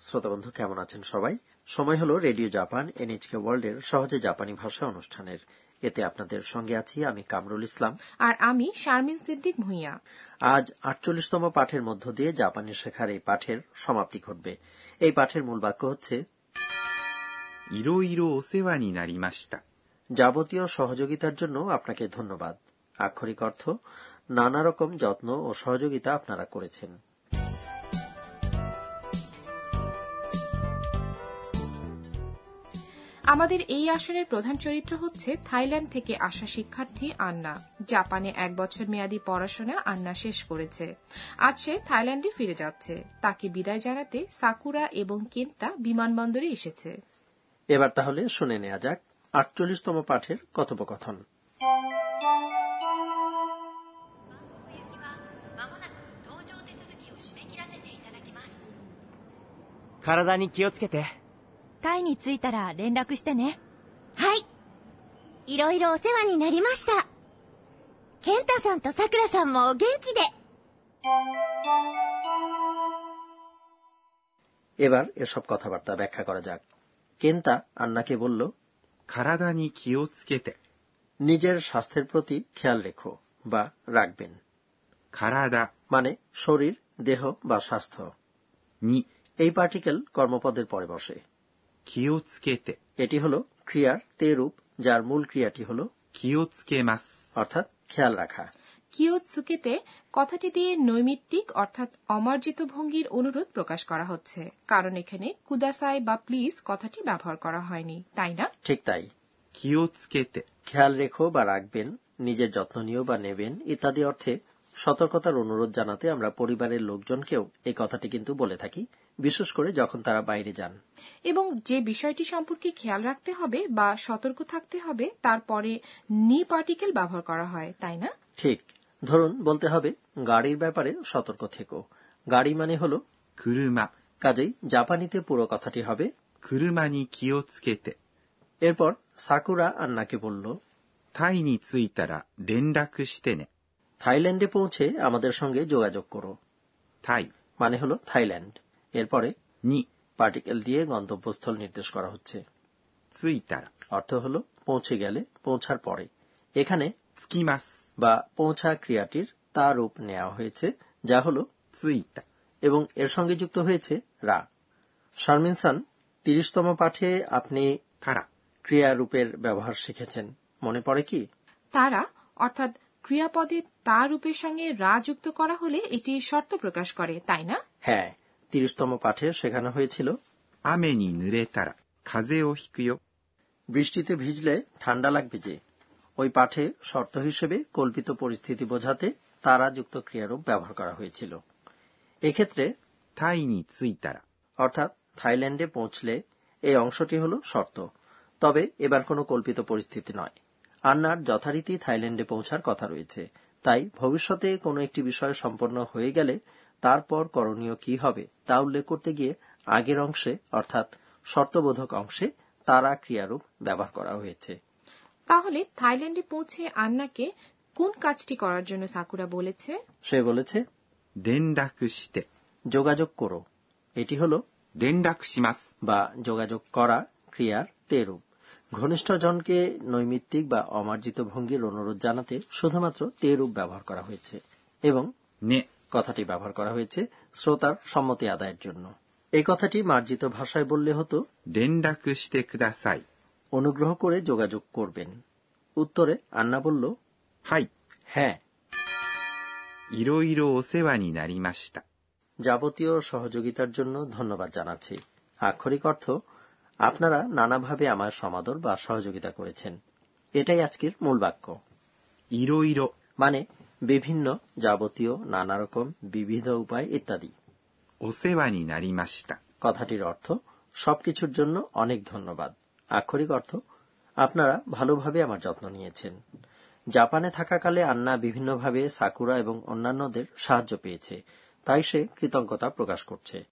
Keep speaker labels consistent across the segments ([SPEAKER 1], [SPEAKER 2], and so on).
[SPEAKER 1] শ্রোতা বন্ধু কেমন আছেন সবাই? সময় হলো রেডিও জাপান এনএচকে ওয়ার্ল্ড এর সহজে জাপানি ভাষা অনুষ্ঠানের। এতে আপনাদের সঙ্গে আছি আমি কামরুল ইসলাম।
[SPEAKER 2] আর আমি শারমিন সিদ্দিক ভুইয়া।
[SPEAKER 1] আজ আটচল্লিশতম পাঠের মধ্য দিয়ে জাপানি শেখার এই পাঠের সমাপ্তি ঘটবে। এই পাঠের মূল বাক্য হচ্ছে যাবতীয় সহযোগিতার জন্য আপনাকে ধন্যবাদ। আক্ষরিক অর্থ নানা রকম যত্ন ও সহযোগিতা আপনারা করেছেন।
[SPEAKER 2] আমাদের এই আসরের প্রধান চরিত্র হচ্ছে থাইল্যান্ড থেকে আসা শিক্ষার্থী আন্না জাপানে এক বছর মেয়াদী পড়াশোনা আন্না শেষ করেছে আজ সে থাইল্যান্ডে ফিরে যাচ্ছে তাকে বিদায় জানাতে সাকুরা এবং কেন্তা বিমানবন্দরে এসেছে
[SPEAKER 1] এবার তাহলে শুনে নেওয়া যাক আটচল্লিশতম পাঠের কথোপকথন
[SPEAKER 3] まもなく搭乗手続きを締め切らせていただきます
[SPEAKER 4] 体に気をつけて。
[SPEAKER 3] タイに着いたら連絡してねはいいろいろお世話になりましたケンタさんとさくらさんもお元気で
[SPEAKER 1] এবার এসব কথাবার্তা ব্যাখ্যা করা যাক কেন্তা আন্নাকে বলল
[SPEAKER 5] 体に気をつけて。
[SPEAKER 1] নিজের স্বাস্থ্যের প্রতি খেয়াল রেখো বা রাখবেন
[SPEAKER 5] 体
[SPEAKER 1] মানে শরীর দেহ বা স্বাস্থ্য
[SPEAKER 5] に
[SPEAKER 1] এই পার্টিকেল কর্মপদের পরে বসে
[SPEAKER 5] কিওৎসকেতে
[SPEAKER 1] এটি হল ক্রিয়ার তে রূপ যার মূল ক্রিয়াটি হল
[SPEAKER 5] কিওৎসকেমাস
[SPEAKER 1] অর্থাৎ খেয়াল রাখা।
[SPEAKER 2] কিওৎসুকেতে কথাটি দিয়ে নৈমিত্তিক অর্থাৎ অমার্জিত ভঙ্গির অনুরোধ প্রকাশ করা হচ্ছে কারণ এখানে কুদাসাই বা প্লিজ কথাটি ব্যবহার করা হয়নি তাই না?
[SPEAKER 1] ঠিক তাই।
[SPEAKER 5] কিওৎসকেতে
[SPEAKER 1] খেয়াল রেখো বা রাখবেন নিজের যত্ন নিয়েও বা নেবেন ইত্যাদি অর্থে সতর্কতার অনুরোধ জানাতে আমরা পরিবারের লোকজনকেও এই কথাটি কিন্তু বলে থাকি। বিশেষ করে যখন তারা বাইরে যান।
[SPEAKER 2] এবং যে বিষয়টি সম্পর্কে খেয়াল রাখতে হবে বা সতর্ক থাকতে হবে তারপরে নি পার্টিকেল ব্যবহার করা হয় তাই না?
[SPEAKER 1] ঠিক। ধরুন বলতে হবে গাড়ির ব্যাপারে সতর্ক থেকো। গাড়ি মানে হল
[SPEAKER 5] কুরুমা।
[SPEAKER 1] কাজেই জাপানিতে পুরো কথাটি হবে
[SPEAKER 5] কুরুমানি কিওৎসুকেতে।
[SPEAKER 1] এরপর সাকুরা আন্নাকে বলল
[SPEAKER 5] থাই নি চুইতারা ডেন্ডা শিতেনে
[SPEAKER 1] থাইল্যান্ডে পৌঁছে আমাদের সঙ্গে যোগাযোগ করো।
[SPEAKER 5] থাই।
[SPEAKER 1] মানে হল থাইল্যান্ড। এরপরে
[SPEAKER 5] নি
[SPEAKER 1] পার্টিকেল দিয়ে গন্তব্যস্থল নির্দেশ করা হচ্ছে। অর্থ হল পৌঁছে গেলে পৌঁছার পরে। এখানে
[SPEAKER 5] স্কিমাস।
[SPEAKER 1] বা পৌঁছা ক্রিয়াটির তা রূপ নেওয়া হয়েছে যা হল
[SPEAKER 5] সুইতা
[SPEAKER 1] এবং এর সঙ্গে যুক্ত হয়েছে রা। শারমিনসান তিরিশতম পাঠে আপনি তারা। ক্রিয়ারূপের ব্যবহার শিখেছেন। মনে পড়ে কি?
[SPEAKER 2] তারা অর্থাৎ ক্রিয়াপদে তা রূপের সঙ্গে রা যুক্ত করা হলে এটি শর্ত প্রকাশ করে তাই না?
[SPEAKER 1] হ্যাঁ তিরিশতম পাঠে শেখানো হয়েছিল
[SPEAKER 5] 雨に濡れたら風邪をひくよ。
[SPEAKER 1] বৃষ্টিতে ভিজলে ঠান্ডা লাগবে যে ওই পাঠে শর্ত হিসেবে কল্পিত পরিস্থিতি বোঝাতে তারা যুক্ত ক্রিয়ারূপ ব্যবহার করা হয়েছিল এক্ষেত্রে
[SPEAKER 5] タイに着いたら
[SPEAKER 1] অর্থাৎ থাইল্যান্ডে পৌঁছলে এই অংশটি হল শর্ত তবে এবার কোনো কল্পিত পরিস্থিতি নয় আন্নার যথারীতি থাইল্যান্ডে পৌঁছার কথা রয়েছে তাই ভবিষ্যতে কোনো একটি বিষয় সম্পন্ন হয়ে গেলে তারপর করণীয় কি হবে তা উল্লেখ করতে গিয়ে আগের অংশে অর্থাৎ শর্তবোধক অংশে তারা ক্রিয়ারূপ ব্যবহার করা হয়েছে।
[SPEAKER 2] তাহলে থাইল্যান্ডে পৌঁছে আন্নাকে কোন কাজটি করার জন্য সাকুরা বলেছে?
[SPEAKER 1] সে বলেছে যোগাযোগ করো। এটি হল
[SPEAKER 5] রেন্ডাকুশিমাস
[SPEAKER 1] বা যোগাযোগ করা ক্রিয়ার তেরূপ। ঘনিষ্ঠজনকে নৈমিত্তিক বা অমার্জিত ভঙ্গির অনুরোধ জানাতে শুধুমাত্র তেরূপ ব্যবহার করা হয়েছে। এবং কথাটি ব্যবহার করা হয়েছে শ্রোতার সম্মতি আদায়ের জন্য। এই কথাটি মার্জিত ভাষায় বললে হতো অনুগ্রহ করে যোগাযোগ করবেন। উত্তরে আন্না বলল
[SPEAKER 5] হাই।
[SPEAKER 1] হ্যাঁ।
[SPEAKER 5] ইরো ইরো ওসেবানি নারিমাস্তা।
[SPEAKER 1] যাবতীয় সহযোগিতার জন্য ধন্যবাদ জানাচ্ছি। আক্ষরিক অর্থ আপনারা নানাভাবে আমার সমাদর বা সহযোগিতা করেছেন। এটাই আজকের মূল বাক্য।
[SPEAKER 5] ইরো ইরো।
[SPEAKER 1] মানে বিভিন্ন যাবতীয় নানা রকম বিবিধ উপায় ইত্যাদি। কথাটির অর্থ সবকিছুর জন্য অনেক ধন্যবাদ। আক্ষরিক অর্থ আপনারা ভালোভাবে আমার যত্ন নিয়েছেন। জাপানে থাকাকালে আন্না বিভিন্নভাবে সাকুরা এবং অন্যান্যদের সাহায্য পেয়েছে তাই সে কৃতজ্ঞতা প্রকাশ করছে।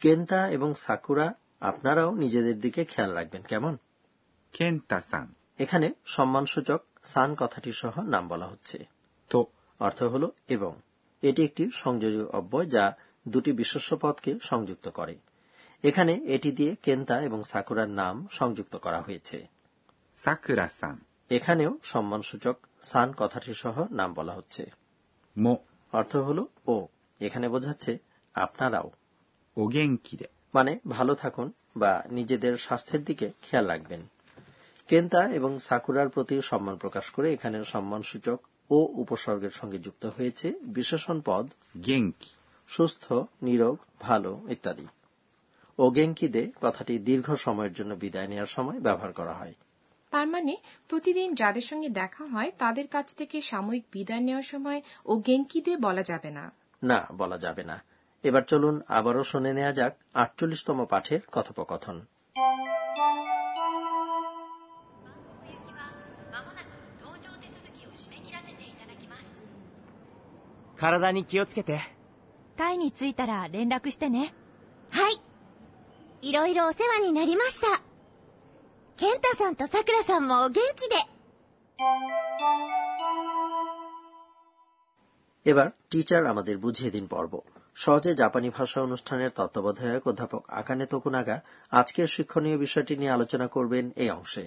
[SPEAKER 1] কেন্তা এবং সাকুরা আপনারাও নিজেদের দিকে খেয়াল রাখবেন কেমন?
[SPEAKER 5] কেন্তা সান
[SPEAKER 1] এখানে সম্মানসূচক সান কথাটি সহ নাম বলা হচ্ছে।
[SPEAKER 5] তো
[SPEAKER 1] অর্থ হল এবং। এটি একটি সংযোজক অব্যয় যা দুটি বিশ্বস্ব পদকে সংযুক্ত করে। এখানে এটি দিয়ে কেন্তা এবং সাকুরার নাম সংযুক্ত করা হয়েছে।
[SPEAKER 5] সাকুরা সান
[SPEAKER 1] এখানেও সম্মানসূচক সান কথাটি সহ নাম বলা হচ্ছে।
[SPEAKER 5] মো।
[SPEAKER 1] অর্থ হল ও। এখানে বোঝাচ্ছে আপনারাও।
[SPEAKER 5] ও
[SPEAKER 1] মানে ভালো থাকুন বা নিজেদের স্বাস্থ্যের দিকে খেয়াল রাখবেন। কেন্তা এবং সাকুরার প্রতি সম্মান প্রকাশ করে এখানে সম্মানসূচক ও উপসর্গের সঙ্গে যুক্ত হয়েছে বিশেষণ পদ
[SPEAKER 5] 元気
[SPEAKER 1] সুস্থ নিরোগ ভালো ইত্যাদি। ওগেঙ্কিদে কথাটি দীর্ঘ সময়ের জন্য বিদায় নেওয়ার সময় ব্যবহার করা হয়।
[SPEAKER 2] তার মানে প্রতিদিন যাদের সঙ্গে দেখা হয় তাদের কাছ থেকে সাময়িক বিদায় নেওয়ার সময় ও গেঙ্কিদে বলা যাবে না।
[SPEAKER 1] না বলা যাবে না। এবার চলুন আবারও শুনে নেওয়া যাক আটচল্লিশতম পাঠের কথোপকথন।
[SPEAKER 4] 体に気をつけて。
[SPEAKER 3] タイに着いたら連絡してねはいいろいろお世話になりました健太さんとさくらさんもお元気で
[SPEAKER 1] এবার টিচার আমাদের বুঝিয়ে দিন পর্ব সহজে জাপানি ভাষা অনুষ্ঠানের তত্ত্বাবধায়ক অধ্যাপক আকানে তকুনাগা আজকের শিক্ষণীয় বিষয়টি নিয়ে আলোচনা করবেন এই অংশে।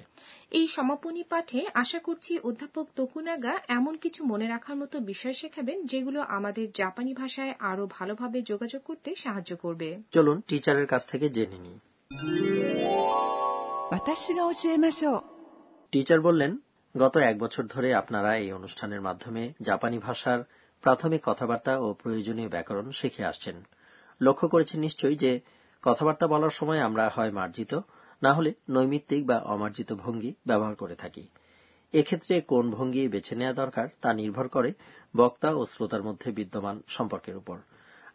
[SPEAKER 2] এই সমাপনী পাঠে আশা করছি অধ্যাপক তকুনাগা এমন কিছু মনে রাখার মতো বিষয় শেখাবেন যেগুলো আমাদের জাপানি ভাষায় আরও ভালোভাবে যোগাযোগ করতে সাহায্য করবে।
[SPEAKER 1] চলুন টিচারের কাছ থেকে জেনে
[SPEAKER 6] নি
[SPEAKER 1] টিচার বললেন গত এক বছর ধরে আপনারা এই অনুষ্ঠানের মাধ্যমে জাপানি ভাষার প্রাথমিক কথাবার্তা ও প্রয়োজনীয় ব্যাকরণ শিখে আসছেন। লক্ষ্য করেছেন নিশ্চয়ই যে, কথাবার্তা বলার সময় আমরা হয় মার্জিত না হলে নৈমিত্তিক বা অমার্জিত ভঙ্গি ব্যবহার করে থাকি। এক্ষেত্রে কোন ভঙ্গি বেছে নেওয়া দরকার তা নির্ভর করে বক্তা ও শ্রোতার মধ্যে বিদ্যমান সম্পর্কের উপর।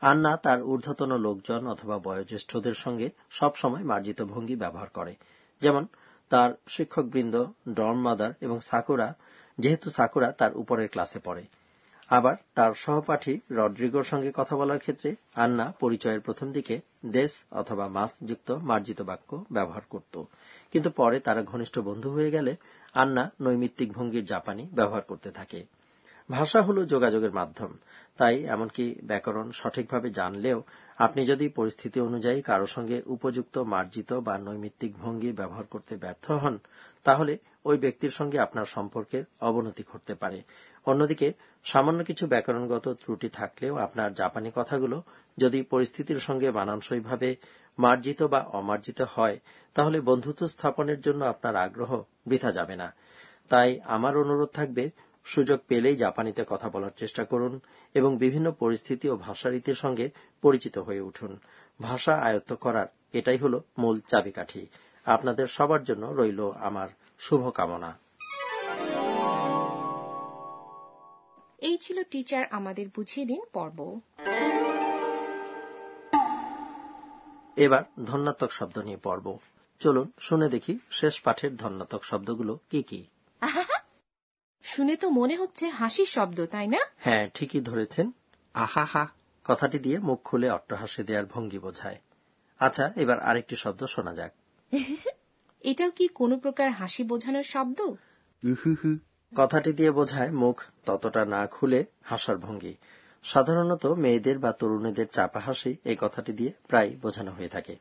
[SPEAKER 1] আন্না তার ঊর্ধ্বতন লোকজন অথবা বয়োজ্যেষ্ঠদের সঙ্গে সবসময় মার্জিত ভঙ্গি ব্যবহার করে। যেমন, তার শিক্ষকবৃন্দ ডন মাদার এবং সাকুরা, যেহেতু সাকুরা তার উপরের ক্লাসে পড়ে। আবার তার সহপাঠী রড্রিগোর সঙ্গে কথা বলার ক্ষেত্রে আন্না পরিচয়ের প্রথম দিকে দেশ অথবা মাস যুক্ত মার্জিত বাক্য ব্যবহার করত। কিন্তু পরে তারা ঘনিষ্ঠ বন্ধু হয়ে গেলে আন্না নৈমিত্তিক ভঙ্গির জাপানি ব্যবহার করতে থাকে। ভাষা হল যোগাযোগের মাধ্যম। তাই এমনকি ব্যাকরণ সঠিকভাবে জানলেও আপনি যদি পরিস্থিতি অনুযায়ী কারও সঙ্গে উপযুক্ত মার্জিত বা নৈমিত্তিক ভঙ্গি ব্যবহার করতে ব্যর্থ হন, তাহলে ওই ব্যক্তির সঙ্গে আপনার সম্পর্কের অবনতি ঘটতে পারে। অন্যদিকে, সামান্য কিছু ব্যাকরণগত ত্রুটি থাকলেও আপনার জাপানি কথাগুলো যদি পরিস্থিতির সঙ্গে মানানসইভাবে মার্জিত বা অমার্জিত হয়, তাহলে বন্ধুত্ব স্থাপনের জন্য আপনার আগ্রহ বৃথা যাবে না। তাই আমার অনুরোধ থাকবে সুযোগ পেলেই জাপানিতে কথা বলার চেষ্টা করুন এবং বিভিন্ন পরিস্থিতি ও ভাষারীতির সঙ্গে পরিচিত হয়ে উঠুন। ভাষা আয়ত্ত করার এটাই হল মূল চাবিকাঠি। আপনাদের সবার জন্য রইল আমার শুভকামনা।
[SPEAKER 2] এই ছিল টিচার আমাদের বুঝিয়ে দিন পর্ব।
[SPEAKER 1] এবার ধন্যাত্মক শব্দ নিয়ে পর্ব। চলুন শুনে দেখি শেষ পাঠের ধন্যাত্মক শব্দগুলো কি কি?
[SPEAKER 2] শুনে তো মনে হচ্ছে হাসির শব্দ তাই না?
[SPEAKER 1] হ্যাঁ ঠিকই ধরেছেন।
[SPEAKER 5] আহা হা
[SPEAKER 1] কথাটি দিয়ে মুখ খুলে অট্টহাসি দেওয়ার ভঙ্গি বোঝায়। আচ্ছা এবার আরেকটি শব্দ শোনা যাক।
[SPEAKER 2] এটাও কি কোনো প্রকার হাসি বোঝানোর শব্দ?
[SPEAKER 1] কথাটি দিয়ে বোঝায় মুখ ততটা না খুলে হাসার ভঙ্গি। সাধারণত মেয়েদের বা তরুণীদের চাপা হাসি এই কথাটি দিয়ে প্রায় বোঝানো হয়ে থাকে।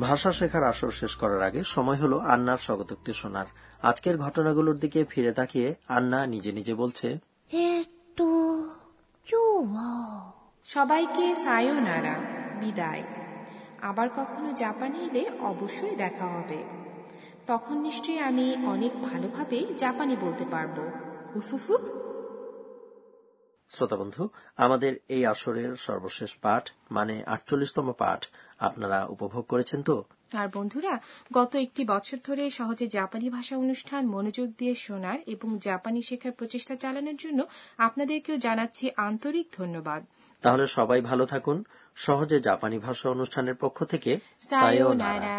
[SPEAKER 1] ভাষা শেখার আসর শেষ করার আগে সময় হলো আন্নার স্বগতোক্তি শোনার। আজকের ঘটনাগুলোর দিকে ফিরে তাকিয়ে আন্না নিজে নিজে বলছে
[SPEAKER 2] সবাইকে সায়োনারা বিদায়। আবার কখনো জাপানে এলে অবশ্যই দেখা হবে। তখন নিশ্চয়ই আমি অনেক ভালোভাবে জাপানি বলতে পারব। উফুফু
[SPEAKER 1] শ্রোতা বন্ধু আমাদের এই আসরের সর্বশেষ পাঠ মানে আটচল্লিশতম পাঠ আপনারা উপভোগ করেছেন তো?
[SPEAKER 2] আর বন্ধুরা গত একটি বছর ধরে সহজে জাপানি ভাষা অনুষ্ঠান মনোযোগ দিয়ে শোনার এবং জাপানি শেখার প্রচেষ্টা চালানোর জন্য আপনাদেরকেও জানাচ্ছি আন্তরিক ধন্যবাদ।
[SPEAKER 1] তাহলে সবাই ভালো থাকুন। সহজে জাপানি ভাষা অনুষ্ঠানের পক্ষ থেকে
[SPEAKER 2] সায়োনারা